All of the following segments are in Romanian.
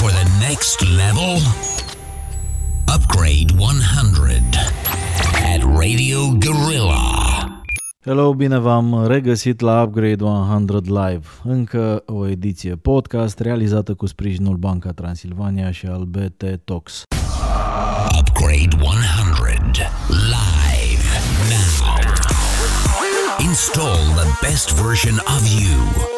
for the next level? Upgrade 100 at Radio Gorilla. Hello, bine v-am regăsit la Upgrade 100 Live, încă o ediție podcast realizată cu sprijinul Banca Transilvania și al BT Talks. Upgrade 100 live now. Install the best version of you.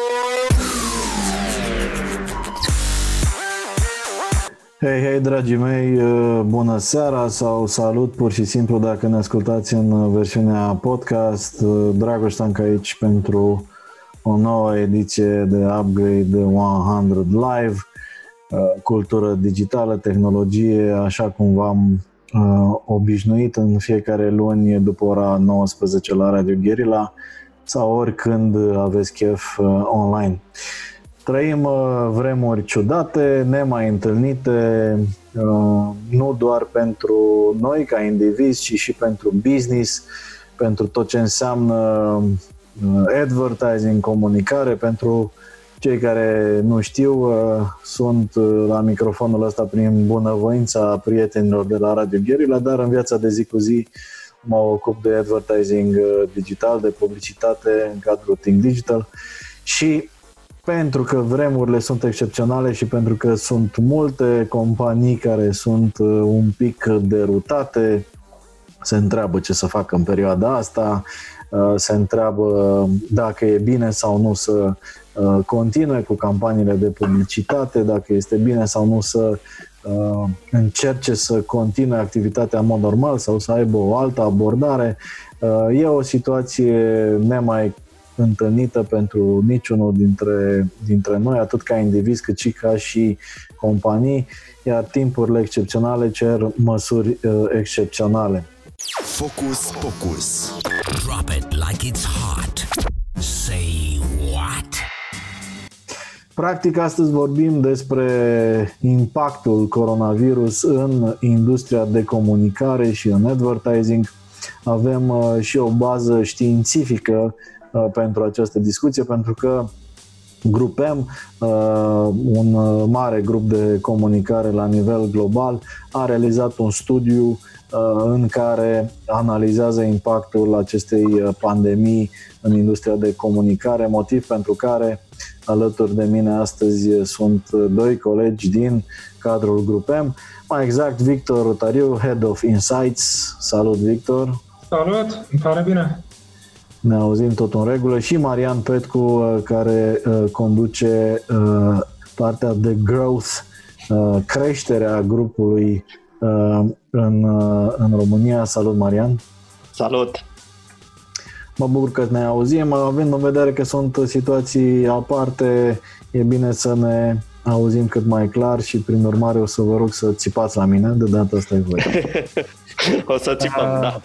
Hei, hei, dragii mei, uh, bună seara sau salut pur și simplu dacă ne ascultați în versiunea podcast. Uh, Dragoș Tanc aici pentru o nouă ediție de Upgrade 100 Live, uh, cultură digitală, tehnologie, așa cum v-am obișnuit în fiecare luni după ora 19 la Radio Guerilla sau oricând aveți chef online. Trăim uh, vremuri ciudate, nemai întâlnite, uh, nu doar pentru noi ca indivizi, ci și pentru business, pentru tot ce înseamnă uh, advertising, comunicare, pentru cei care nu știu, sunt la microfonul ăsta prin bunăvoința prietenilor de la Radio Guerilla, dar în viața de zi cu zi mă ocup de advertising digital, de publicitate în cadrul Think Digital. Și pentru că vremurile sunt excepționale și pentru că sunt multe companii care sunt uh, un pic derutate, se întreabă ce să facă în perioada asta, uh, se întreabă dacă e bine sau nu să uh, continue cu campaniile de publicitate, dacă este bine sau nu să încerce să continue activitatea în mod normal sau să aibă o altă abordare. E o situație nemai întâlnită pentru niciunul dintre, dintre noi, atât ca indivizi cât și ca și companii, iar timpurile excepționale cer măsuri uh, excepționale. Focus, focus. Drop it like it's hot. Say what? Practic, astăzi vorbim despre impactul coronavirus în industria de comunicare și în advertising. Avem uh, și o bază științifică Uh, pentru această discuție, pentru că grupem uh, un uh, mare grup de comunicare la nivel global a realizat un studiu uh, în care analizează impactul acestei uh, pandemii în industria de comunicare, motiv pentru care alături de mine astăzi sunt doi colegi din cadrul grupem, mai exact Victor Rotariu, Head of Insights. Salut, Victor! Salut, îmi pare bine! Ne auzim tot în regulă și Marian Petcu uh, care uh, conduce uh, partea de growth, creșterea grupului în, în România. Salut Marian! Salut! Mă bucur că ne auzim, având în vedere că sunt situații aparte, e bine să ne auzim cât mai clar și prin urmare o să vă rog să țipați la mine, de data asta e voi. o să țipăm, uh, da.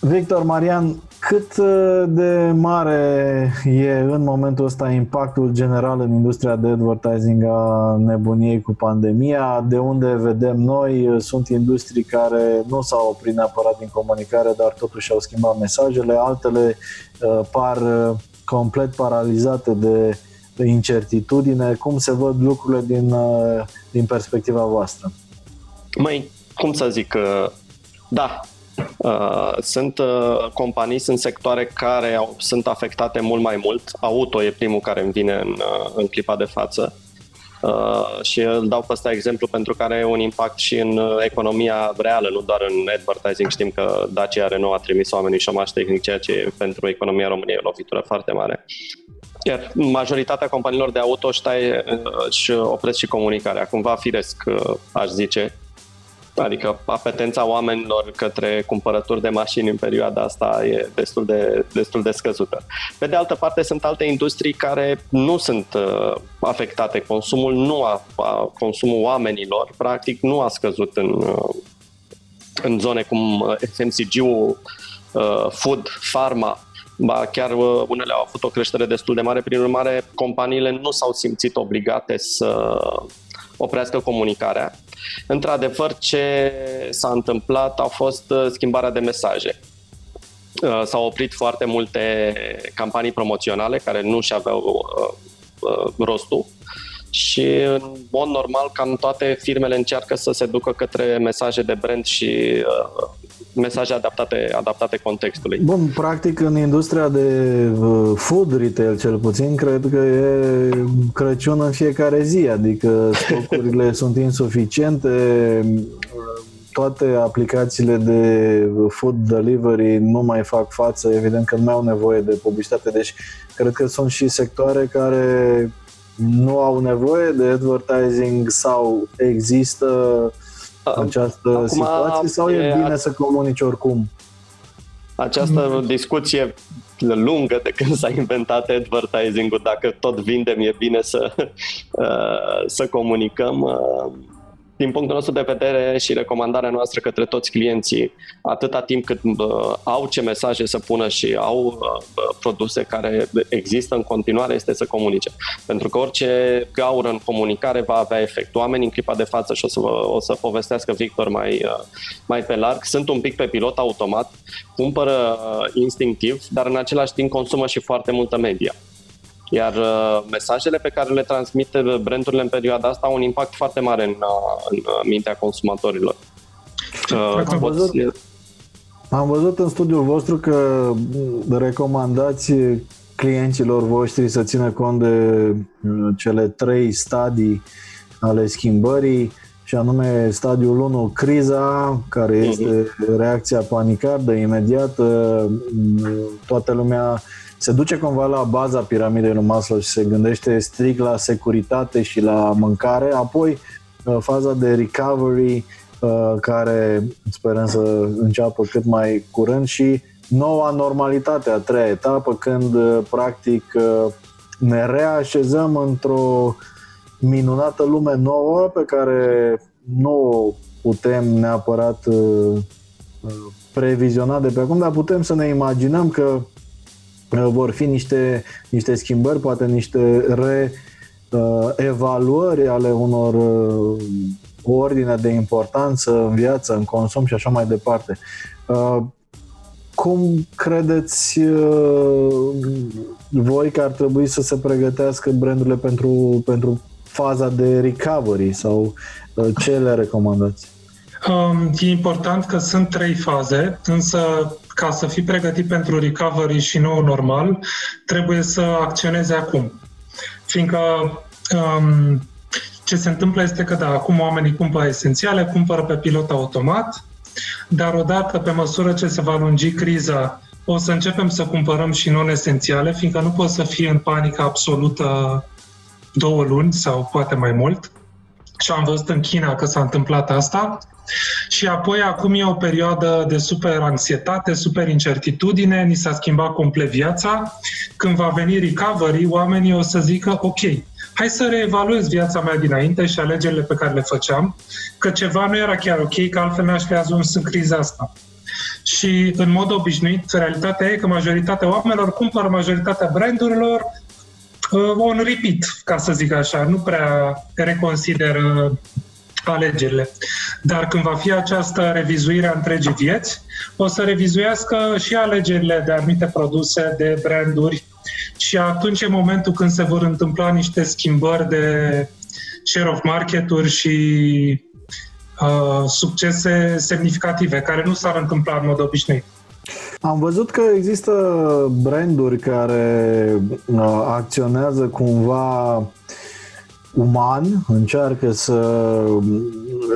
Victor Marian, cât uh, de mare e în momentul ăsta impactul general în industria de advertising a nebuniei cu pandemia? De unde vedem noi? Sunt industrii care nu s-au oprit neapărat din comunicare, dar totuși au schimbat mesajele. Altele uh, par uh, complet paralizate de, de incertitudine. Cum se văd lucrurile din, din perspectiva voastră? Mai, cum să zic, da, Uh, sunt uh, companii, sunt sectoare care au, sunt afectate mult mai mult. Auto e primul care îmi vine în, uh, în clipa de față. Uh, și îl dau pe ăsta exemplu pentru că are un impact și în uh, economia reală, nu doar în advertising. Știm că Dacia Renault a trimis oamenii șomaș tehnic, ceea ce pentru economia României e o lovitură foarte mare. Iar majoritatea companiilor de auto își opresc și comunicarea. Cumva firesc, aș zice, Adică apetența oamenilor către cumpărături de mașini în perioada asta e destul de, destul de scăzută. Pe de altă parte, sunt alte industrii care nu sunt uh, afectate. Consumul nu a, a, consumul oamenilor, practic, nu a scăzut în, uh, în zone cum uh, FMCG-ul, uh, food, pharma, ba chiar uh, unele au avut o creștere destul de mare, prin urmare companiile nu s-au simțit obligate să oprească comunicarea Într-adevăr, ce s-a întâmplat a fost uh, schimbarea de mesaje. Uh, s-au oprit foarte multe campanii promoționale care nu și aveau uh, rostul și în mod normal cam toate firmele încearcă să se ducă către mesaje de brand și uh, mesaje adaptate, adaptate contextului. Bun, practic în industria de uh, food retail cel puțin, cred că e Crăciun în fiecare zi, adică stocurile sunt insuficiente, toate aplicațiile de food delivery nu mai fac față, evident că nu au nevoie de publicitate, deci cred că sunt și sectoare care nu au nevoie de advertising sau există această Acum, situație sau e, e bine să comunici oricum? Această mm. discuție lungă de când s-a inventat advertising-ul, dacă tot vindem, e bine să, să comunicăm din punctul nostru de vedere și recomandarea noastră către toți clienții, atâta timp cât uh, au ce mesaje să pună și au uh, produse care există în continuare, este să comunice. Pentru că orice gaură în comunicare va avea efect. Oamenii în clipa de față, și o să, vă, o să povestească Victor mai, uh, mai pe larg, sunt un pic pe pilot automat, cumpără uh, instinctiv, dar în același timp consumă și foarte multă media. Iar uh, mesajele pe care le transmite brandurile în perioada asta au un impact foarte mare în, uh, în uh, mintea consumatorilor. Uh, am, văzut, am văzut în studiul vostru că recomandați clienților voștri să țină cont de cele trei stadii ale schimbării și anume stadiul 1, criza, care mhm. este reacția panicardă imediată, toată lumea se duce cumva la baza piramidei lui Maslow și se gândește strict la securitate și la mâncare, apoi uh, faza de recovery uh, care sperăm să înceapă cât mai curând și noua normalitate, a treia etapă, când uh, practic ne reașezăm într-o minunată lume nouă pe care nu putem neapărat previziona de pe acum, dar putem să ne imaginăm că Uh, vor fi niște, niște schimbări, poate niște reevaluări uh, ale unor uh, ordine de importanță în viață, în consum și așa mai departe. Cum credeți voi că ar trebui să se pregătească brandurile pentru, pentru faza de recovery sau ce le recomandați? Um, e important că sunt trei faze, însă ca să fii pregătit pentru recovery și nou normal, trebuie să acționezi acum. Fiindcă um, ce se întâmplă este că, da, acum oamenii cumpără esențiale, cumpără pe pilot automat, dar odată, pe măsură ce se va lungi criza, o să începem să cumpărăm și non-esențiale, fiindcă nu poți să fii în panică absolută două luni sau poate mai mult. Și am văzut în China că s-a întâmplat asta. Și apoi acum e o perioadă de super anxietate, super incertitudine, ni s-a schimbat complet viața. Când va veni recovery, oamenii o să zică, ok, hai să reevaluez viața mea dinainte și alegerile pe care le făceam, că ceva nu era chiar ok, că altfel n-aș fi ajuns în criza asta. Și în mod obișnuit, realitatea e că majoritatea oamenilor cumpără majoritatea brandurilor uh, on repeat, ca să zic așa, nu prea reconsideră alegerile. Dar când va fi această revizuire a întregii vieți, o să revizuiască și alegerile de anumite produse, de branduri și atunci e momentul când se vor întâmpla niște schimbări de share of market-uri și uh, succese semnificative, care nu s-ar întâmpla în mod obișnuit. Am văzut că există branduri care uh, acționează cumva uman, încearcă să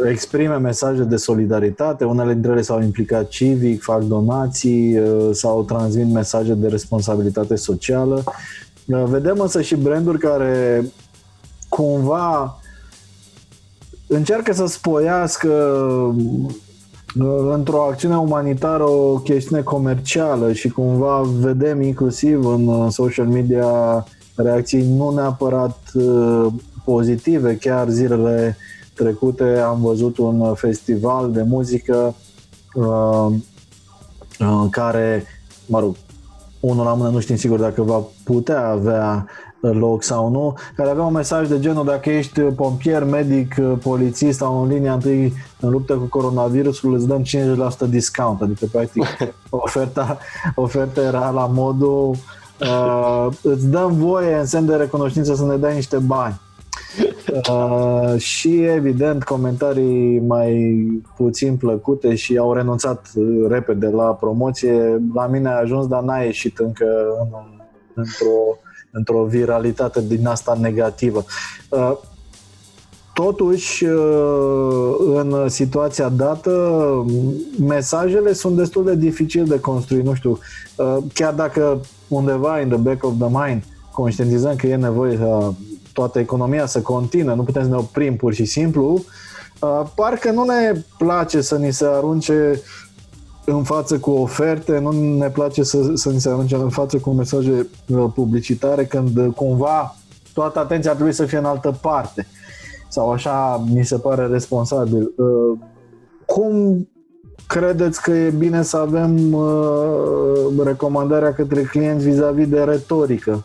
exprime mesaje de solidaritate, unele dintre ele s-au implicat civic, fac donații uh, sau transmit mesaje de responsabilitate socială. Uh, vedem însă și branduri care cumva încearcă să spoiască uh, într-o acțiune umanitară o chestiune comercială și cumva vedem inclusiv în social media reacții nu neapărat pozitive. Chiar zilele trecute am văzut un festival de muzică uh, uh, care, mă rog, unul la mână nu știm sigur dacă va putea avea loc sau nu, care avea un mesaj de genul dacă ești pompier, medic, polițist sau în linia întâi în luptă cu coronavirusul, îți dăm 50% discount, adică practic oferta, oferta era la modul uh, îți dăm voie în semn de recunoștință să ne dai niște bani. Uh, și evident comentarii mai puțin plăcute și au renunțat repede la promoție. La mine a ajuns, dar n-a ieșit încă în, într-o, într-o viralitate din asta negativă. Uh, Totuși, uh, în situația dată, mesajele sunt destul de dificil de construit. Nu știu, uh, chiar dacă undeva in the back of the mind conștientizăm că e nevoie ca toată economia să continue, nu putem să ne oprim pur și simplu, uh, parcă nu ne place să ni se arunce în față cu oferte, nu ne place să, să ni se arunce în față cu mesaje publicitare când cumva toată atenția trebuie să fie în altă parte sau așa mi se pare responsabil. Uh, cum credeți că e bine să avem uh, recomandarea către clienți vis-a-vis de retorică?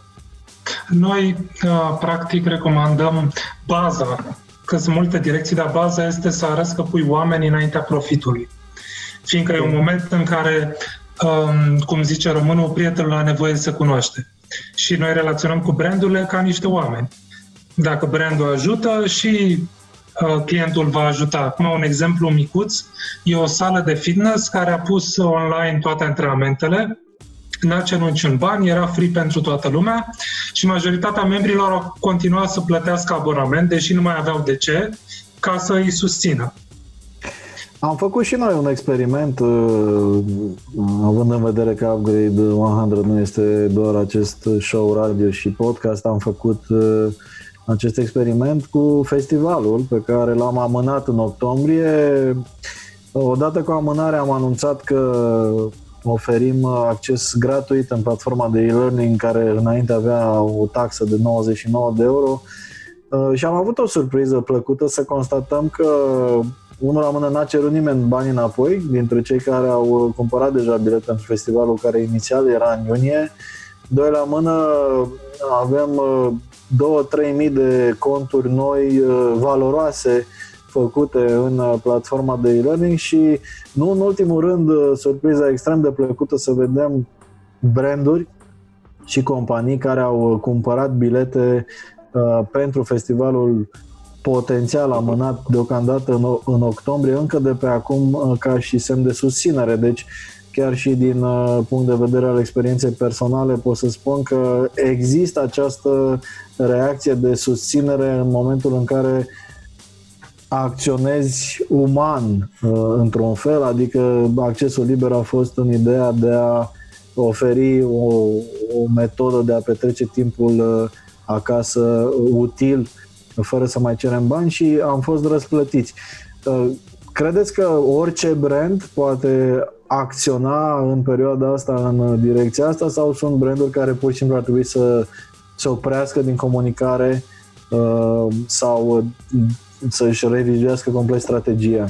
Noi, uh, practic, recomandăm baza, că sunt multe direcții, dar baza este să arăți că pui oameni înaintea profitului. Fiindcă e un moment în care, um, cum zice românul, prietenul a nevoie să cunoaște. Și noi relaționăm cu brandurile ca niște oameni. Dacă brandul ajută și uh, clientul va ajuta. Acum un exemplu micuț, e o sală de fitness care a pus online toate antrenamentele, n-a cerut niciun bani, era free pentru toată lumea și majoritatea membrilor au continuat să plătească abonament, deși nu mai aveau de ce, ca să îi susțină. Am făcut și noi un experiment, uh, având în vedere că Upgrade 100 nu este doar acest show radio și podcast, am făcut uh, acest experiment cu festivalul pe care l-am amânat în octombrie. Odată cu amânarea am anunțat că oferim acces gratuit în platforma de e-learning care înainte avea o taxă de 99 de euro uh, și am avut o surpriză plăcută să constatăm că unul la mână n-a cerut nimeni bani înapoi dintre cei care au cumpărat deja bilet pentru festivalul care inițial era în iunie. Doi la mână avem uh, 2-3 mii de conturi noi uh, valoroase făcute în uh, platforma de e-learning și nu în ultimul rând uh, surpriza extrem de plăcută să vedem branduri și companii care au cumpărat bilete pentru festivalul potențial amânat deocamdată în, în octombrie, încă de pe acum ca și semn de susținere. Deci chiar și din uh, punct de vedere al experienței personale, pot să spun că există această reacție de susținere în momentul în care acționezi uman uh, într-un fel, adică accesul liber a fost în ideea de a oferi o, o metodă de a petrece timpul uh, acasă util, fără să mai cerem bani și am fost răsplătiți. Credeți că orice brand poate acționa în perioada asta în direcția asta sau sunt branduri care pur și simplu ar trebui să se oprească din comunicare uh, sau să-și revizuiască complet strategia?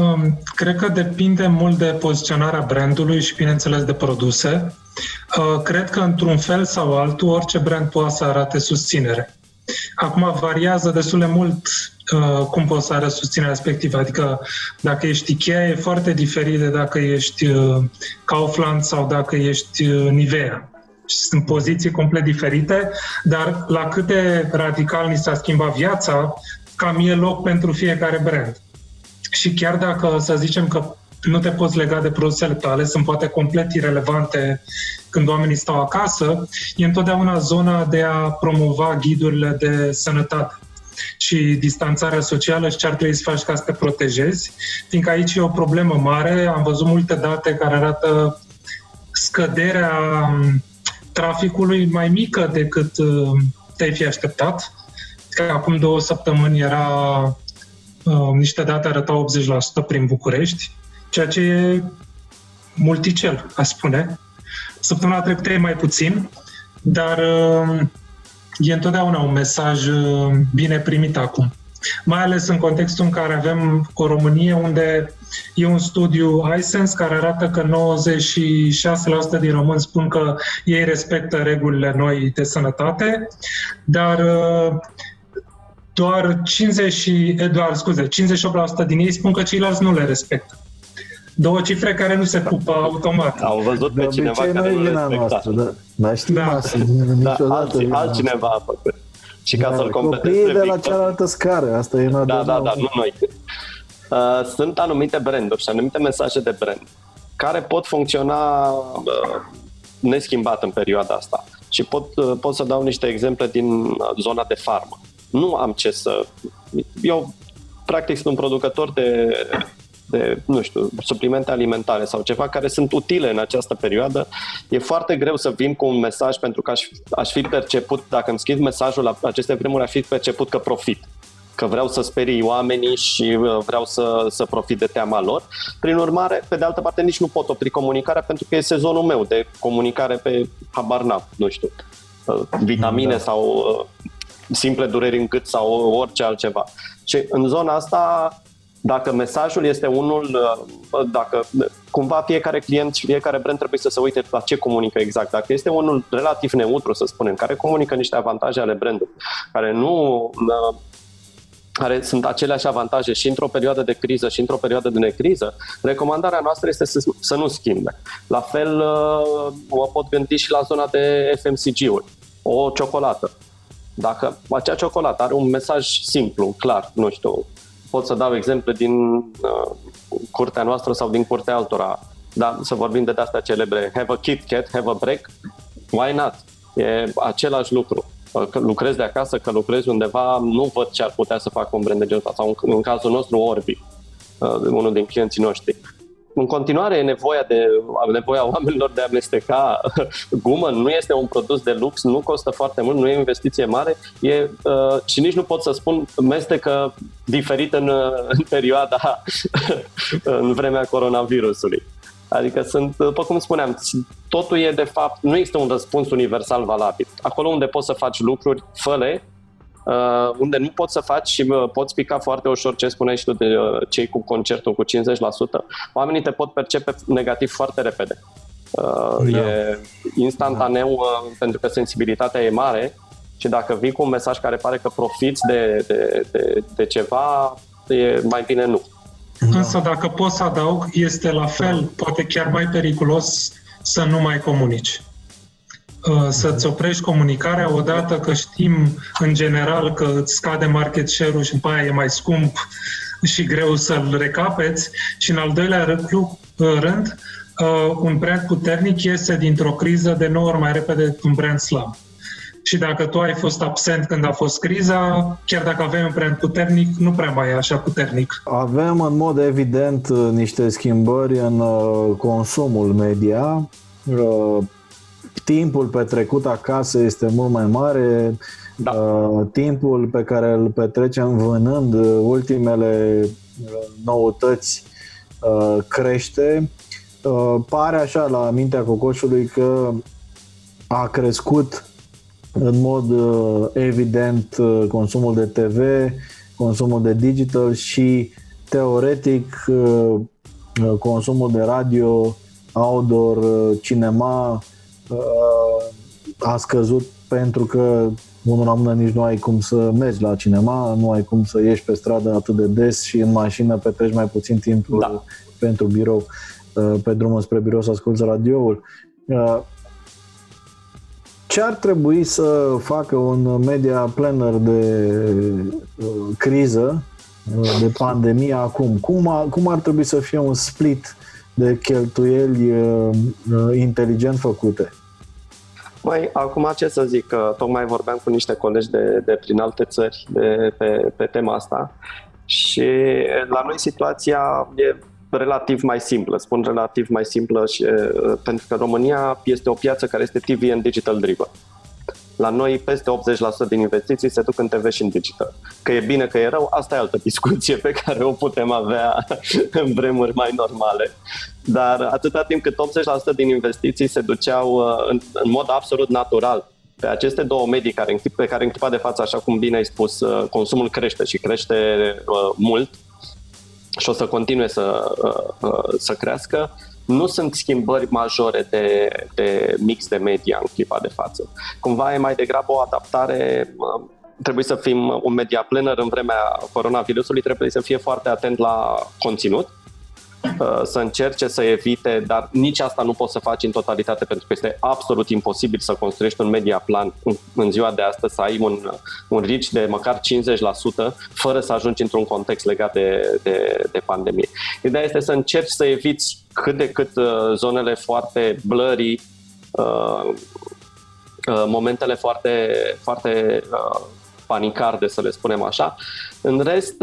Um, cred că depinde mult de poziționarea brandului și, bineînțeles, de produse. Uh, cred că, într-un fel sau altul, orice brand poate să arate susținere. Acum variază destul de mult uh, cum poți să arăți susținerea respectivă. Adică dacă ești Ikea e foarte diferit de dacă ești uh, Kaufland sau dacă ești uh, Nivea. Sunt poziții complet diferite, dar la cât de radical ni s-a schimbat viața, cam e loc pentru fiecare brand. Și chiar dacă să zicem că nu te poți lega de produsele tale, sunt poate complet irelevante când oamenii stau acasă, e întotdeauna zona de a promova ghidurile de sănătate și distanțarea socială și ce ar trebui să faci ca să te protejezi, fiindcă aici e o problemă mare. Am văzut multe date care arată scăderea traficului mai mică decât uh, te-ai fi așteptat. Că acum două săptămâni era uh, niște date arătau 80% prin București, ceea ce e multicel, aș spune. Săptămâna trecută e mai puțin, dar uh, e întotdeauna un mesaj uh, bine primit acum. Mai ales în contextul în care avem o Românie unde e un studiu iSense care arată că 96% din români spun că ei respectă regulile noi de sănătate, dar uh, doar 50 doar, scuze, 58% din ei spun că ceilalți nu le respectă. Două cifre care nu se pupă automat. Au văzut pe cineva care nu respecta. Noastră, da. Dar știm da. asta, da, alții, altcineva a făcut. Și ca da, să-l completez Copiii de la cealaltă scară, asta e Da, da, da, nu noi. Uh, sunt anumite branduri și anumite mesaje de brand care pot funcționa uh, neschimbat în perioada asta. Și pot, uh, pot să dau niște exemple din uh, zona de farmă. Nu am ce să... Eu, practic, sunt un producător de, de, nu știu, suplimente alimentare sau ceva care sunt utile în această perioadă. E foarte greu să vin cu un mesaj pentru că aș, aș fi perceput, dacă îmi schimb mesajul la aceste vremuri, aș fi perceput că profit că vreau să sperii oamenii și uh, vreau să, să profit de teama lor. Prin urmare, pe de altă parte, nici nu pot opri comunicarea pentru că e sezonul meu de comunicare pe habar n nu știu, uh, vitamine da. sau uh, simple dureri în gât sau orice altceva. Și în zona asta, dacă mesajul este unul, dacă cumva fiecare client și fiecare brand trebuie să se uite la ce comunică exact. Dacă este unul relativ neutru, să spunem, care comunică niște avantaje ale brandului, care nu care sunt aceleași avantaje și într-o perioadă de criză și într-o perioadă de necriză, recomandarea noastră este să, să nu schimbe. La fel, uh, mă pot gândi și la zona de FMCG-uri. O ciocolată. Dacă acea ciocolată are un mesaj simplu, clar, nu știu, pot să dau exemple din uh, curtea noastră sau din curtea altora, da, să vorbim de astea celebre, have a Kit Kat, have a break, why not? E același lucru că lucrezi de acasă, că lucrezi undeva, nu văd ce ar putea să facă un brand de genul ăsta. Sau în, în cazul nostru, Orbi, uh, unul din clienții noștri. În continuare e nevoia, de, nevoia oamenilor de a amesteca gumă, nu este un produs de lux, nu costă foarte mult, nu e investiție mare e, uh, și nici nu pot să spun mestecă diferit în, în perioada, în vremea coronavirusului. Adică sunt, după cum spuneam, totul e de fapt, nu există un răspuns universal valabil. Acolo unde poți să faci lucruri, fă Uh, unde nu poți să faci și uh, poți pica foarte ușor ce spuneai și tu de uh, cei cu concertul cu 50%, oamenii te pot percepe negativ foarte repede. Uh, da. E instantaneu uh, pentru că sensibilitatea e mare și dacă vii cu un mesaj care pare că profiți de, de, de, de ceva, e mai bine nu. Da. Însă dacă pot să adaug, este la fel, poate chiar mai periculos să nu mai comunici. Uh, să-ți oprești comunicarea odată că știm în general că îți scade market share-ul și după aia e mai scump și greu să-l recapeți și în al doilea rând, uh, un brand puternic iese dintr-o criză de 9 ori mai repede decât un brand slab și dacă tu ai fost absent când a fost criza, chiar dacă avem un brand puternic, nu prea mai e așa puternic. Avem în mod evident niște schimbări în uh, consumul media. Uh, timpul petrecut acasă este mult mai mare. Da. Uh, timpul pe care îl petrecem vânând ultimele noutăți crește. Pare așa la mintea cocoșului că a crescut în mod uh, evident uh, consumul de TV, consumul de digital și teoretic uh, consumul de radio, outdoor, cinema a scăzut pentru că unul la mână nici nu ai cum să mergi la cinema, nu ai cum să ieși pe stradă atât de des și în mașină petreci mai puțin timp da. pentru birou, pe drumul spre birou să asculti radioul. Ce ar trebui să facă un media planner de uh, criză, uh, de pandemie acum? Cum, a, cum ar trebui să fie un split de cheltuieli uh, uh inteligent făcute? Mai acum ce să zic, că tocmai vorbeam cu niște colegi de, de prin alte țări de, pe, pe tema asta și la noi situația e relativ mai simplă. Spun relativ mai simplă și, pentru că România este o piață care este TV and digital driven. La noi peste 80% din investiții se duc în TV și în digital. Că e bine, că e rău, asta e altă discuție pe care o putem avea în vremuri mai normale. Dar atâta timp cât 80% din investiții se duceau în, în mod absolut natural pe aceste două medii care, pe care în clipa de față, așa cum bine ai spus, consumul crește și crește uh, mult, și o să continue să, uh, uh, să crească, nu sunt schimbări majore de, de mix de media în clipa de față. Cumva e mai degrabă o adaptare uh, trebuie să fim un media planner în vremea coronavirusului, trebuie să fie foarte atent la conținut, uh, să încerce să evite, dar nici asta nu poți să faci în totalitate pentru că este absolut imposibil să construiești un media plan în ziua de astăzi, să ai un, un reach de măcar 50% fără să ajungi într-un context legat de, de, de pandemie. Ideea este să încerci să eviți cât de cât uh, zonele foarte blurry, momentele foarte, foarte panicarde, să le spunem așa. În rest,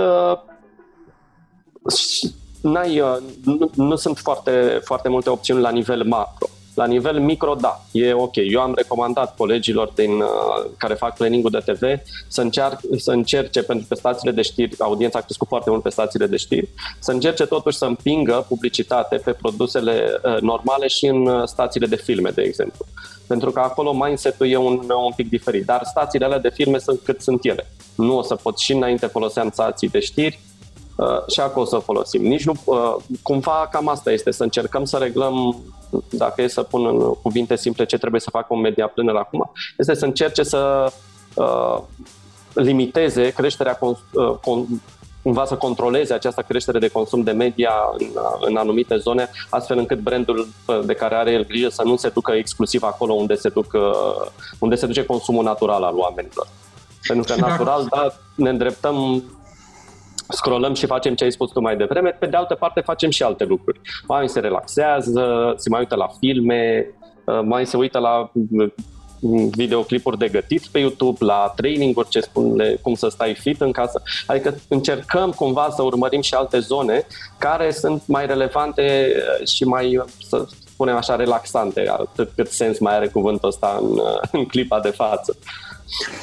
n-ai, uh, nu, nu sunt foarte, foarte multe opțiuni la nivel macro. La nivel micro, da, e ok. Eu am recomandat colegilor din, uh, care fac planning de TV să, încearcă, să încerce, pentru că stațiile de știri, audiența a crescut foarte mult pe stațiile de știri, să încerce totuși să împingă publicitate pe produsele uh, normale și în uh, stațiile de filme, de exemplu. Pentru că acolo mindset-ul e un, un pic diferit. Dar stațiile alea de filme sunt cât sunt ele. Nu o să pot și înainte foloseam stații de știri, Uh, și acolo să folosim. Nici nu, uh, cumva cam asta este, să încercăm să reglăm, dacă e să pun în cuvinte simple ce trebuie să facă un media planner acum, este să încerce să uh, limiteze creșterea, con, uh, con, cumva să controleze această creștere de consum de media în, uh, în anumite zone, astfel încât brandul de care are el grijă să nu se ducă exclusiv acolo unde se, duc, unde se duce consumul natural al oamenilor. Pentru că natural, da, ne îndreptăm scrollăm și facem ce ai spus tu mai devreme, pe de altă parte facem și alte lucruri. Mai se relaxează, se mai uită la filme, uh, mai se uită la uh, videoclipuri de gătit pe YouTube, la training-uri ce spun cum să stai fit în casă. Adică încercăm cumva să urmărim și alte zone care sunt mai relevante uh, și mai, să spunem așa, relaxante, atât cât sens mai are cuvântul ăsta în, în clipa de față.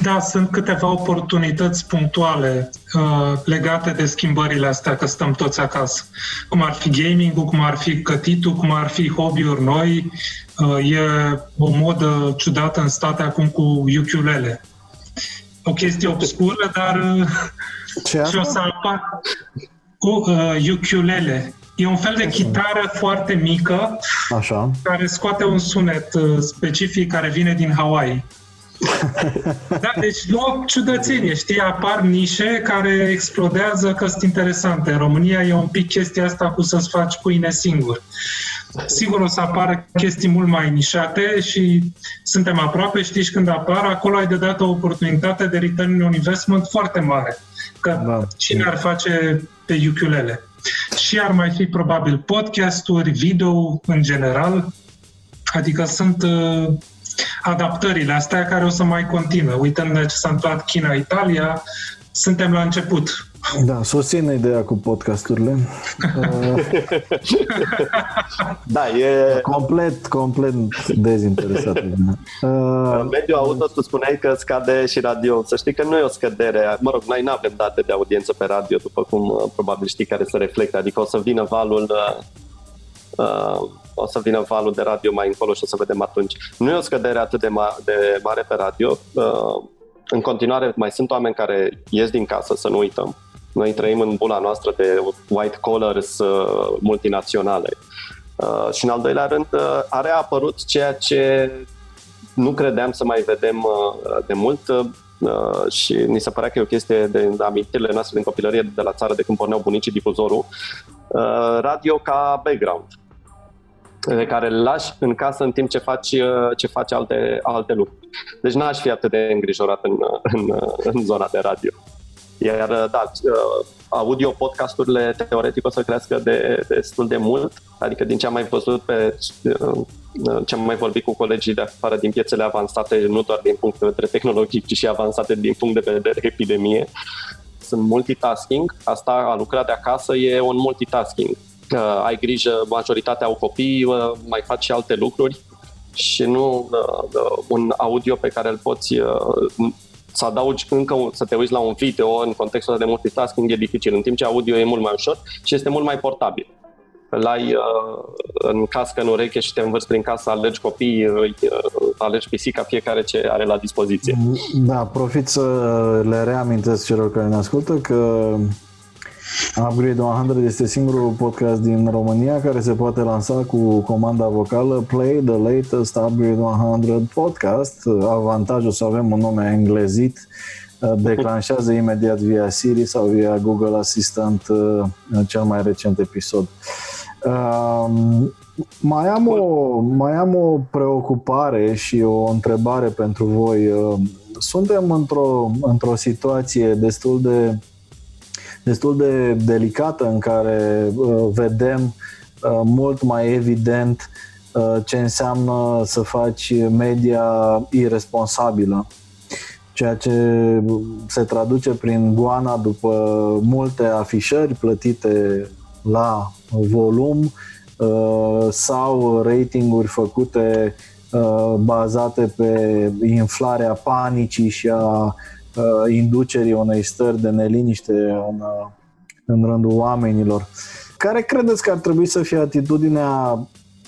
Da, sunt câteva oportunități punctuale uh, legate de schimbările astea, că stăm toți acasă. Cum ar fi gaming-ul, cum ar fi cătitul, cum ar fi hobby-uri noi. Uh, e o modă ciudată în state acum cu ukulele. O chestie obscură, dar uh, Ce și o să apar cu uh, ukulele. E un fel de chitară foarte mică Așa. care scoate un sunet uh, specific care vine din Hawaii. Da, deci o ciudățenie, știi, apar nișe care explodează că sunt interesante. În România e un pic chestia asta cu să-ți faci pâine singur. Sigur o să apară chestii mult mai nișate și suntem aproape, știi, și când apar, acolo ai de dat o oportunitate de return on investment foarte mare. Că da. cine ar face pe ukulele? Și ar mai fi probabil podcasturi, video în general, adică sunt uh, adaptările astea care o să mai continue. Uităm de ce s-a întâmplat China-Italia, suntem la început. Da, susțin ideea cu podcasturile. da, e... Complet, complet dezinteresat. În mediul auto tu spuneai că scade și radio. Să știi că nu e o scădere. Mă rog, noi nu avem date de audiență pe radio, după cum uh, probabil știi, care se reflectă. Adică o să vină valul uh, uh, o să vină valul de radio mai încolo și o să vedem atunci. Nu e o scădere atât de, ma- de mare pe radio. Uh, în continuare mai sunt oameni care ies din casă, să nu uităm. Noi trăim în bula noastră de white collars uh, multinaționale. Uh, și în al doilea rând uh, a reapărut ceea ce nu credeam să mai vedem uh, de mult uh, și ni se părea că e o chestie de amintirile noastre din copilărie de la țară de când porneau bunicii difuzorul, uh, radio ca background pe care îl lași în casă în timp ce faci, uh, ce faci alte, alte lucruri. Deci n-aș fi atât de îngrijorat în, în, în zona de radio. Iar, uh, da, uh, audio podcasturile teoretic o să crească de, destul de mult, adică din ce am mai văzut pe ce am mai vorbit cu colegii de afară din piețele avansate, nu doar din punct de vedere tehnologic, ci și avansate din punct de vedere epidemie, sunt multitasking. Asta, a lucra de acasă, e un multitasking uh, ai grijă, majoritatea au copii, uh, mai faci și alte lucruri și nu uh, un audio pe care îl poți uh, să adaugi încă un, să te uiți la un video în contextul de multitasking e dificil, în timp ce audio e mult mai ușor și este mult mai portabil. Îl ai uh, în cască, în ureche și te învârți prin casă, alegi copii, uh, alegi pisica, fiecare ce are la dispoziție. Da, profit să le reamintesc celor care ne ascultă că Upgrade 100 este singurul podcast din România care se poate lansa cu comanda vocală Play the latest Upgrade 100 podcast. Avantajul să avem un nume englezit declanșează imediat via Siri sau via Google Assistant uh, cel mai recent episod. Um, mai am, o, mai am o preocupare și o întrebare pentru voi. Suntem într-o, într-o situație destul de, destul de delicată în care uh, vedem uh, mult mai evident uh, ce înseamnă să faci media irresponsabilă. Ceea ce se traduce prin goana după multe afișări plătite la volum uh, sau ratinguri făcute uh, bazate pe inflarea panicii și a uh, inducerii unei stări de neliniște în, în rândul oamenilor. Care credeți că ar trebui să fie atitudinea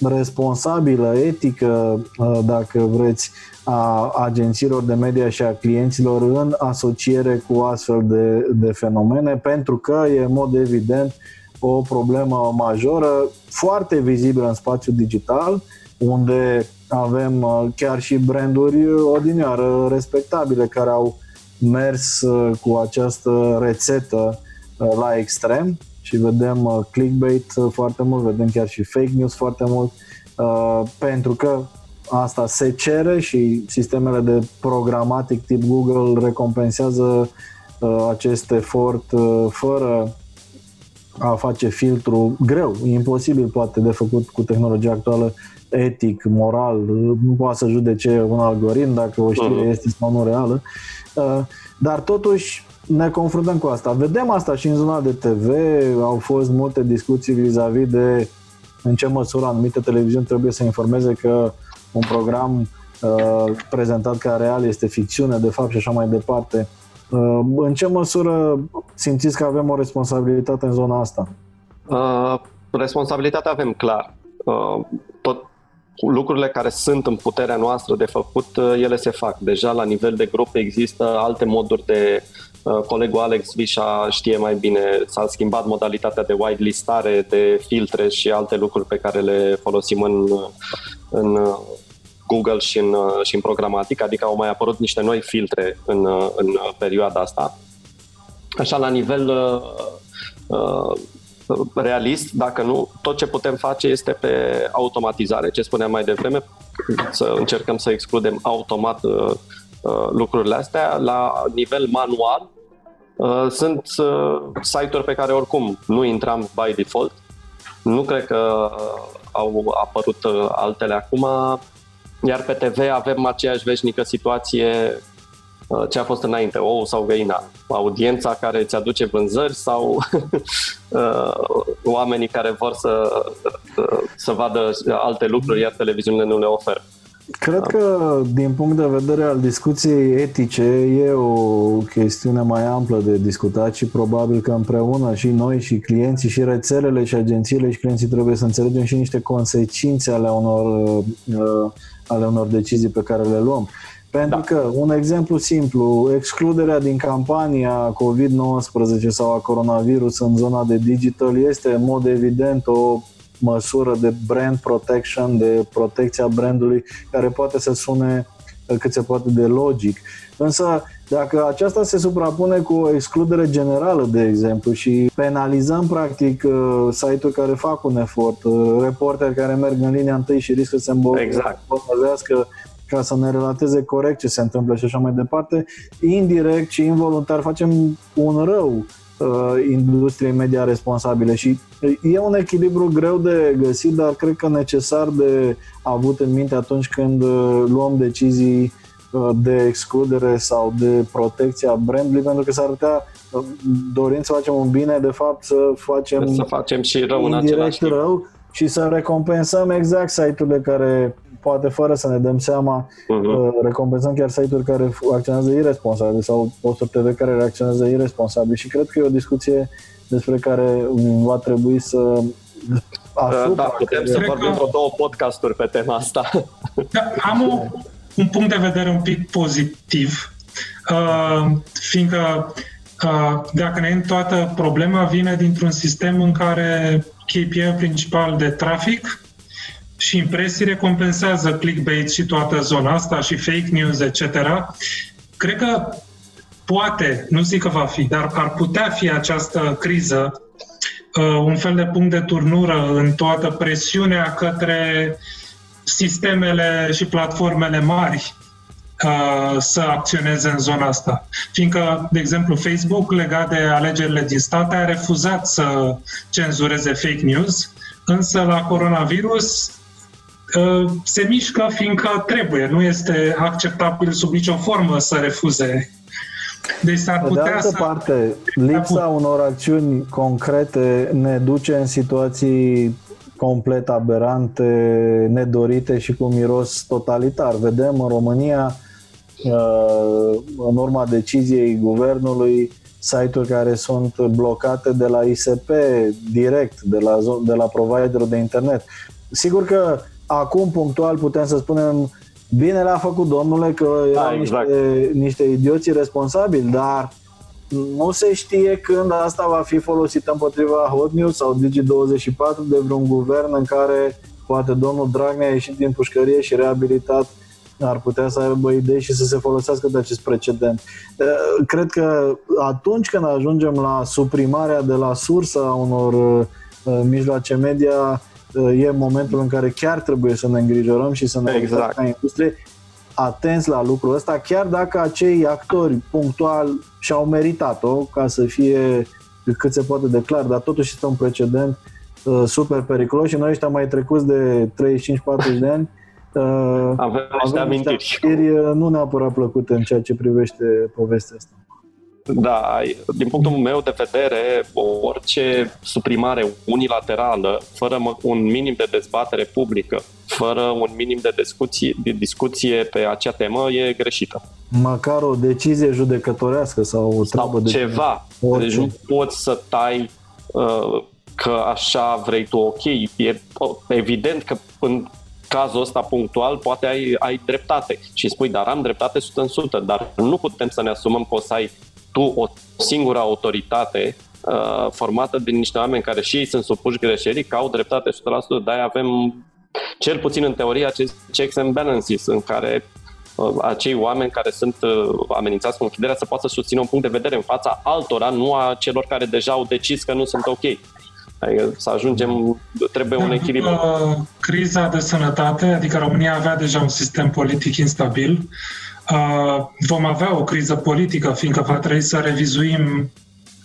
responsabilă, etică, dacă vreți, a agențiilor de media și a clienților în asociere cu astfel de, de fenomene, pentru că e în mod evident o problemă majoră, foarte vizibilă în spațiul digital, unde avem uh, chiar și branduri odinioară respectabile care au mers uh, cu această rețetă uh, la extrem și vedem clickbait foarte mult, vedem chiar și fake news foarte mult, pentru că asta se cere și sistemele de programatic tip Google recompensează acest efort fără a face filtru greu, imposibil poate de făcut cu tehnologia actuală, etic, moral, nu poate să judece un algoritm dacă o știre uh-huh. este sau nu reală, uh, dar totuși ne confruntăm cu asta. Vedem asta și în zona de TV, au fost multe discuții vis-a-vis de în ce măsură anumite televiziuni trebuie să informeze că un program uh, prezentat ca real este ficțiune, de fapt, și așa mai departe. Uh, în ce măsură simțiți că avem o responsabilitate în zona asta? Uh, responsabilitatea avem clar. Uh, tot lucrurile care sunt în puterea noastră de făcut, uh, ele se fac. Deja la nivel de grup există alte moduri de uh, Colegul Alex Vișa știe mai bine, s-a schimbat modalitatea de whitelistare, de filtre și alte lucruri pe care le folosim în, în Google și în, uh, și în programatic, adică au mai apărut niște noi filtre în, uh, în perioada asta. Așa, la nivel uh, uh, realist, dacă nu, tot ce putem face este pe automatizare, ce spuneam mai devreme, să încercăm să excludem automat uh, uh, lucrurile astea. La nivel manual, uh, sunt uh, site-uri pe care oricum nu intram by default. Nu cred că uh, au apărut uh, altele acum. Iar pe TV avem aceeași veșnică situație uh, ce a fost înainte, ou sau găina. Audiența care îți aduce vânzări sau uh, oamenii care vor să, uh, să vadă alte lucruri, iar televiziunile nu le oferă. Cred că, din punct de vedere al discuției etice, e o chestiune mai amplă de discutat și probabil că împreună și noi și clienții și rețelele și agențiile și clienții trebuie să înțelegem și niște consecințe ale unor uh, ale unor decizii pe care le luăm. Pentru da. că, un exemplu simplu, excluderea din campania COVID-19 sau a coronavirus în zona de digital este în mod evident o măsură de brand protection, de protecția brandului, care poate să sune cât se poate de logic. Însă, dacă aceasta se suprapune cu o excludere generală, de exemplu, și penalizăm practic uh, site-uri care fac un efort, uh, reporteri care merg în linia întâi și riscă să se îmbolnăvească exact. Ca să ne relateze corect ce se întâmplă și așa mai departe, indirect și involuntar facem un rău uh, industriei media responsabile și e un echilibru greu de găsit, dar cred că necesar de avut în minte atunci când luăm decizii Uh, de excludere sau de protecție a brandului, pentru că s-ar putea, uh, dorind să facem un bine, de fapt să facem, să facem și rău în același timp. rău și să recompensăm exact site-urile care, poate fără să ne dăm seama, uh-huh. recompensăm chiar site-uri care acționează irresponsabil sau posturi TV care reacționează irresponsabil și cred că e o discuție despre care va trebui să Asupra, da, putem să vorbim vreo două podcasturi pe tema asta. Da, am o un punct de vedere un pic pozitiv, uh, fiindcă uh, dacă ne toată problema vine dintr-un sistem în care KPI principal de trafic și impresii recompensează clickbait și toată zona asta și fake news, etc. Cred că poate, nu zic că va fi, dar ar putea fi această criză un fel de punct de turnură în toată presiunea către sistemele și platformele mari să acționeze în zona asta. Fiindcă, de exemplu, Facebook, legat de alegerile din state, a refuzat să cenzureze fake news, însă la coronavirus se mișcă fiindcă trebuie. Nu este acceptabil sub nicio formă să refuze deci s-ar putea de altă să... parte, lipsa unor acțiuni concrete ne duce în situații complet aberante, nedorite și cu miros totalitar. Vedem în România, uh, în urma deciziei guvernului, site-uri care sunt blocate de la ISP direct, de la, de la providerul de internet. Sigur că acum punctual putem să spunem Bine l-a făcut domnule că da, erau exact. niște, niște idioți responsabili, dar nu se știe când asta va fi folosită împotriva Hot News sau Digi24 de vreun guvern în care poate domnul Dragnea a ieșit din pușcărie și reabilitat ar putea să aibă idei și să se folosească de acest precedent. Eh, cred că atunci când ajungem la suprimarea de la sursă a unor eh, mijloace media, e momentul în care chiar trebuie să ne îngrijorăm și să ne exact. ca industrie atenți la lucrul ăsta, chiar dacă acei actori punctual și-au meritat-o ca să fie cât se poate de clar, dar totuși este un precedent uh, super periculos și noi ăștia mai trecuți de 35-40 de ani uh, avem, avem niște amintiri uh, nu neapărat plăcute în ceea ce privește povestea asta. Da, din punctul meu de vedere, orice suprimare unilaterală, fără un minim de dezbatere publică, fără un minim de discuție, de discuție pe acea temă, e greșită. Măcar o decizie judecătorească sau o sau de ceva. Orice. Deci nu poți să tai uh, că așa vrei tu, ok. E evident că în cazul ăsta punctual poate ai, ai dreptate și spui, dar am dreptate 100%, dar nu putem să ne asumăm că o să ai tu o singură autoritate uh, formată din niște oameni care și ei sunt supuși greșelii, că au dreptate 100%, de avem cel puțin în teorie acest checks and balances în care uh, acei oameni care sunt uh, amenințați cu închiderea să poată să susțină un punct de vedere în fața altora, nu a celor care deja au decis că nu sunt ok. Adică să ajungem, trebuie un echilibru. Criza de sănătate, adică România avea deja un sistem politic instabil, vom avea o criză politică, fiindcă va trebui să revizuim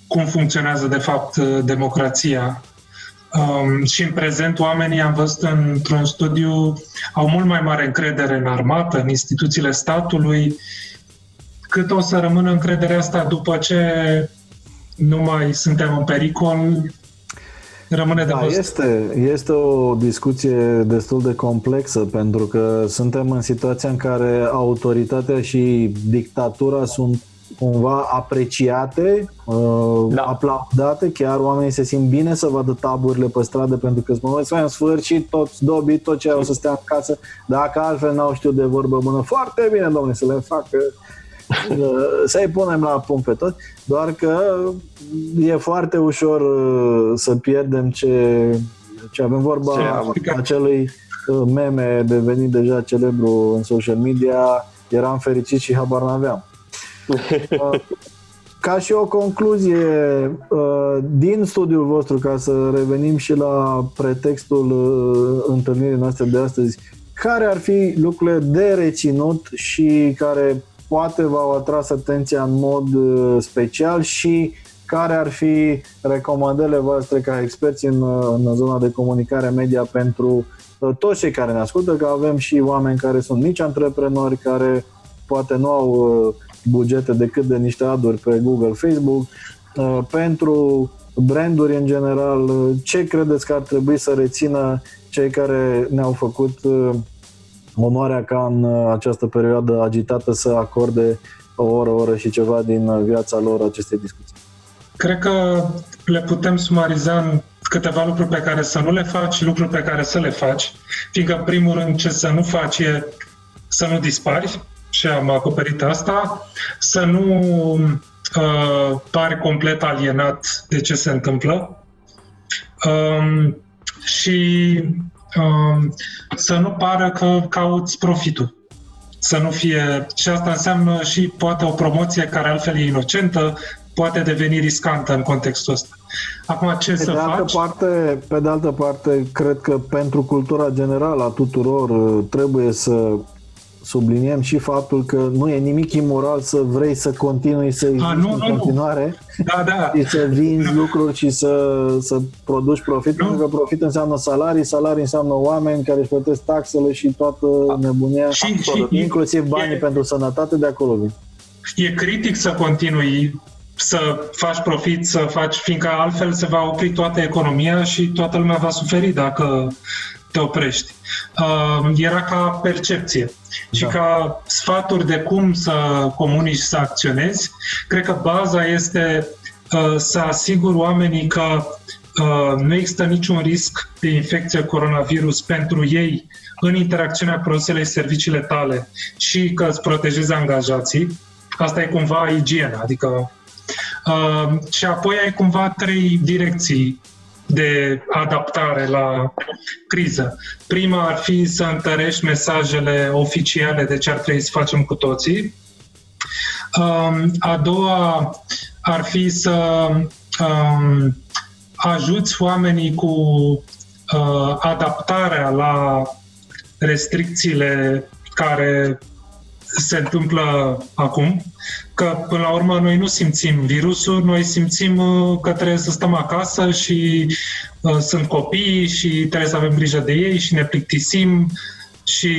cum funcționează de fapt democrația. Um, și în prezent oamenii, am văzut într-un studiu, au mult mai mare încredere în armată, în instituțiile statului, cât o să rămână încrederea asta după ce nu mai suntem în pericol, rămâne de da, este, este o discuție destul de complexă pentru că suntem în situația în care autoritatea și dictatura sunt cumva apreciate, uh, da. aplaudate, chiar oamenii se simt bine să vadă taburile pe stradă pentru că spun, să în sfârșit toți dobii, tot ce au să stea în casă, dacă altfel n-au știut de vorbă bună, foarte bine, domnule, să le facă să-i punem la punct pe tot, doar că e foarte ușor uh, să pierdem ce, ce avem vorba ce acelui uh, meme devenit deja celebru în social media, eram fericit și habar n-aveam. Uh, ca și o concluzie din studiul vostru, ca să revenim și la pretextul întâlnirii noastre de astăzi, care ar fi lucrurile de reținut și care poate v-au atras atenția în mod uh, special și care ar fi recomandările voastre ca experți în, uh, în zona de comunicare media pentru uh, toți cei care ne ascultă, că avem și oameni care sunt mici antreprenori, care poate nu au bugete decât de niște aduri pe Google, Facebook, pentru branduri în general, ce credeți că ar trebui să rețină cei care ne-au făcut onoarea ca în uh, această perioadă agitată să acorde o oră, o oră și ceva din uh, viața lor acestei discuții. Cred că le putem sumariza în câteva lucruri pe care să nu le faci și lucruri pe care să le faci, fiindcă, în primul rând, ce să nu faci e să nu dispari, și am acoperit asta, să nu uh, pari complet alienat de ce se întâmplă um, și Um, să nu pară că cauți profitul. Să nu fie, și asta înseamnă și poate o promoție care altfel e inocentă, poate deveni riscantă în contextul ăsta. Acum, ce pe să de altă faci? Parte, pe de altă parte, cred că pentru cultura generală a tuturor uh, trebuie să subliniem și faptul că nu e nimic imoral să vrei să continui să existi nu, în nu, nu. continuare Da, da. și să vinzi lucruri și să, să produci profit, Nu. pentru că profit înseamnă salarii, salarii înseamnă oameni care își plătesc taxele și toată nebunia, Și- și- inclusiv banii e- pentru sănătate de acolo vin. E critic să continui să faci profit, să faci, fiindcă altfel se va opri toată economia și toată lumea va suferi dacă te oprești. Uh, era ca percepție și Da. ca sfaturi de cum să comunici, să acționezi. Cred că baza este uh, să asigur oamenii că uh, nu există niciun risc de infecție coronavirus pentru ei în interacțiunea cu produsele și serviciile tale și că îți protejezi angajații. Asta e cumva igiena, adică Uh, și apoi ai cumva trei direcții de adaptare la criză. Prima ar fi să întărești mesajele oficiale de ce ar trebui să facem cu toții. Um, a doua ar fi să um, ajuți oamenii cu uh, adaptarea la restricțiile care se întâmplă acum, că până la urmă noi nu simțim virusul, noi simțim uh, că trebuie să stăm acasă și uh, sunt copii și trebuie să avem grijă de ei și ne plictisim și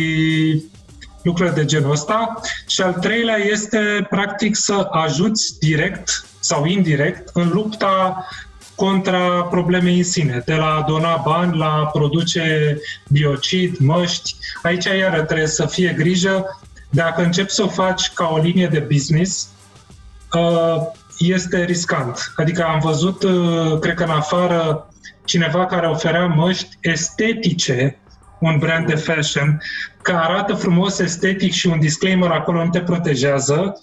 lucruri de genul ăsta. Și al treilea este practic să ajuți direct sau indirect în lupta contra problemei în sine, de la a dona bani la a produce biocid, măști. Aici iară trebuie să fie grijă dacă începi să o faci ca o linie de business, uh, este riscant. Adică am văzut, uh, cred că în afară, cineva care oferea măști estetice, un brand de fashion, că arată frumos estetic și un disclaimer acolo nu te protejează.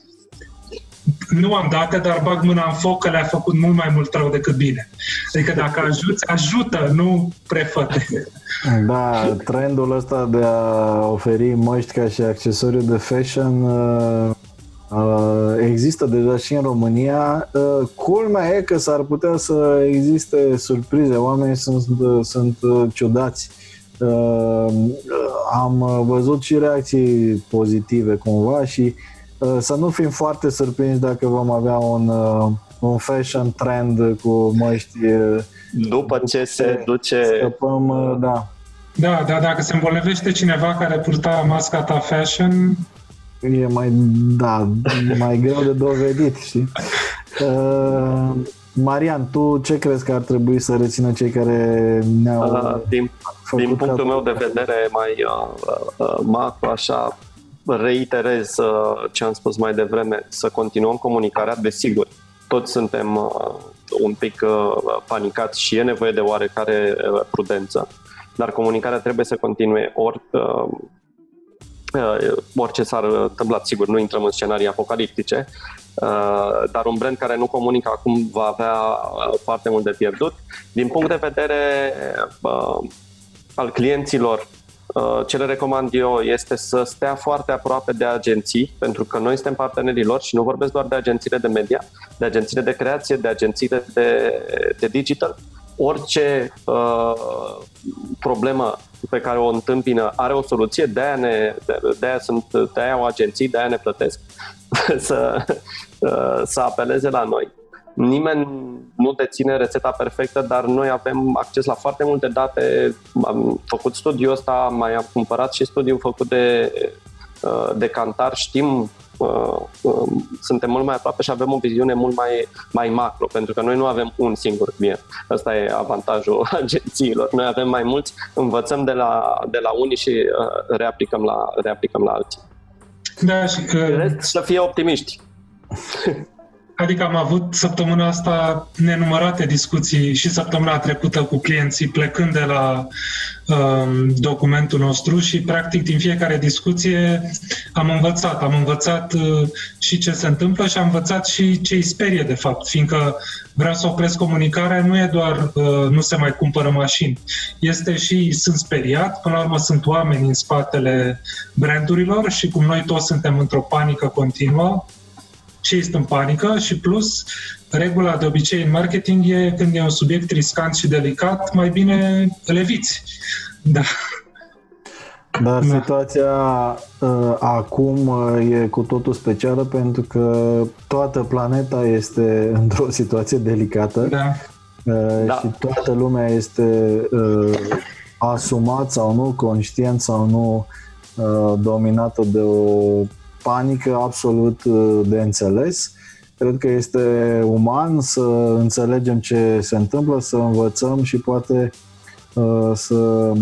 Nu am date, dar bag mâna în foc că le-a făcut mult mai mult rău decât bine. Adică dacă ajuți, ajută, nu prefăte. Da, trendul ăsta de a oferi măști ca și accesoriu de fashion uh, uh, există deja și în România. Uh, culmea e că s-ar putea să existe surprize, oamenii sunt, sunt uh, ciudați. Uh, am uh, văzut și reacții pozitive cumva și uh, să nu fim foarte surprinși dacă vom avea un, uh, un fashion trend cu măști uh, După ce se duce... Scăpăm, uh, da. Da, dar dacă se îmbolnăvește cineva care purta masca ta fashion, E mai, da, mai greu de dovedit, știi? Uh, Marian, tu ce crezi că ar trebui să rețină cei care ne-au Uh, din, făcut din punctul ca- meu de vedere mai uh, uh, macro, așa, reiterez uh, ce am spus mai devreme, să continuăm comunicarea, desigur, toți suntem uh, un pic uh, panicați și e nevoie de oarecare uh, prudență, dar comunicarea trebuie să continue ori uh, uh, orice s-ar întâmpla, sigur, nu intrăm în scenarii apocaliptice, uh, dar un brand care nu comunică acum va avea uh, foarte mult de pierdut. Din punct de vedere uh, al clienților, uh, ce le recomand eu este să stea foarte aproape de agenții, pentru că noi suntem partenerii lor și nu vorbesc doar de agențiile de media, de agențiile de creație, de agențiile de, de digital. Orice uh, problemă pe care o întâmpină are o soluție, de-aia, ne, de-aia, sunt, de-aia au agenții, de-aia ne plătesc să, uh, să apeleze la noi. Nimeni nu deține rețeta perfectă, dar noi avem acces la foarte multe date. Am făcut studiul ăsta, mai am cumpărat și studiul făcut de, uh, de Cantar. Știm, uh, um, suntem mult mai aproape și avem o viziune mult mai, mai macro, pentru că noi nu avem un singur client. Asta e avantajul agențiilor. Noi avem mai mulți, învățăm de la, de la unii și uh, reaplicăm la, reaplicăm la alții. da, și, În uh, rest, să fie optimiști. Adică am avut săptămâna asta nenumărate discuții și săptămâna trecută cu clienții plecând de la um, documentul nostru și practic din fiecare discuție am învățat. Am învățat uh, și ce se întâmplă și am învățat și ce îi sperie de fapt, fiindcă vreau să opresc comunicarea, nu e doar uh, nu se mai cumpără mașini, este și sunt speriat, până la urmă sunt oameni în spatele brandurilor și cum noi toți suntem într-o panică continuă, și ești în panică și plus regula de obicei în marketing e când e un subiect riscant și delicat, mai bine îl eviți. Da. Dar da. situația uh, acum uh, e cu totul specială pentru că toată planeta este într-o situație delicată da. Uh, da. și toată lumea este uh, asumat sau nu, conștient sau nu, uh, dominată de o panică absolut uh, de înțeles. Cred că este uman să înțelegem ce se întâmplă, să învățăm și poate uh, să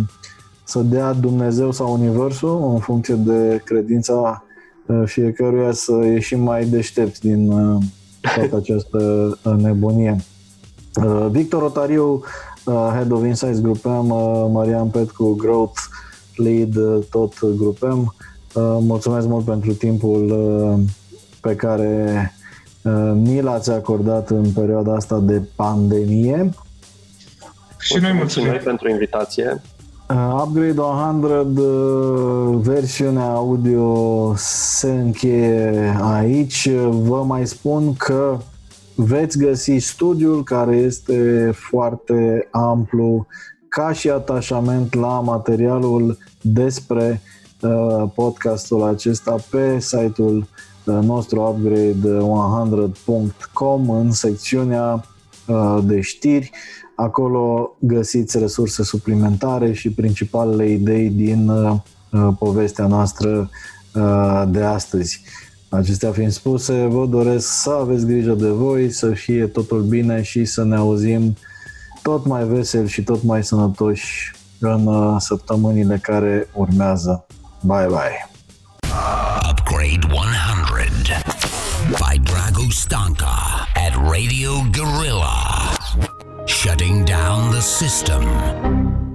să dea Dumnezeu sau Universul, în funcție de credința uh, fiecăruia, să ieșim mai deștepți din uh, toată această uh, nebunie. Victor Otariu, Head of Insights Grupem, Marian Petcu, Growth Lead, tot Grupem. Mulțumesc mult pentru timpul pe care ni l-ați acordat în perioada asta de pandemie. Și noi mulțumim pentru invitație. Uh, Upgrade 100, uh, versiunea audio se încheie aici. Vă mai spun că veți găsi studiul care este foarte amplu ca și atașament la materialul despre uh, podcastul acesta pe site-ul nostru upgrade100.com în secțiunea de știri Acolo găsiți resurse suplimentare și principalele idei din uh, uh, povestea noastră uh, de astăzi. Acestea fiind spuse, vă doresc să aveți grijă de voi, să fie totul bine și să ne auzim tot mai vesel și tot mai sănătoși în săptămânile care urmează. Bye bye! Upgrade 100 by Drago Stanka at Radio Gorilla. shutting down the system.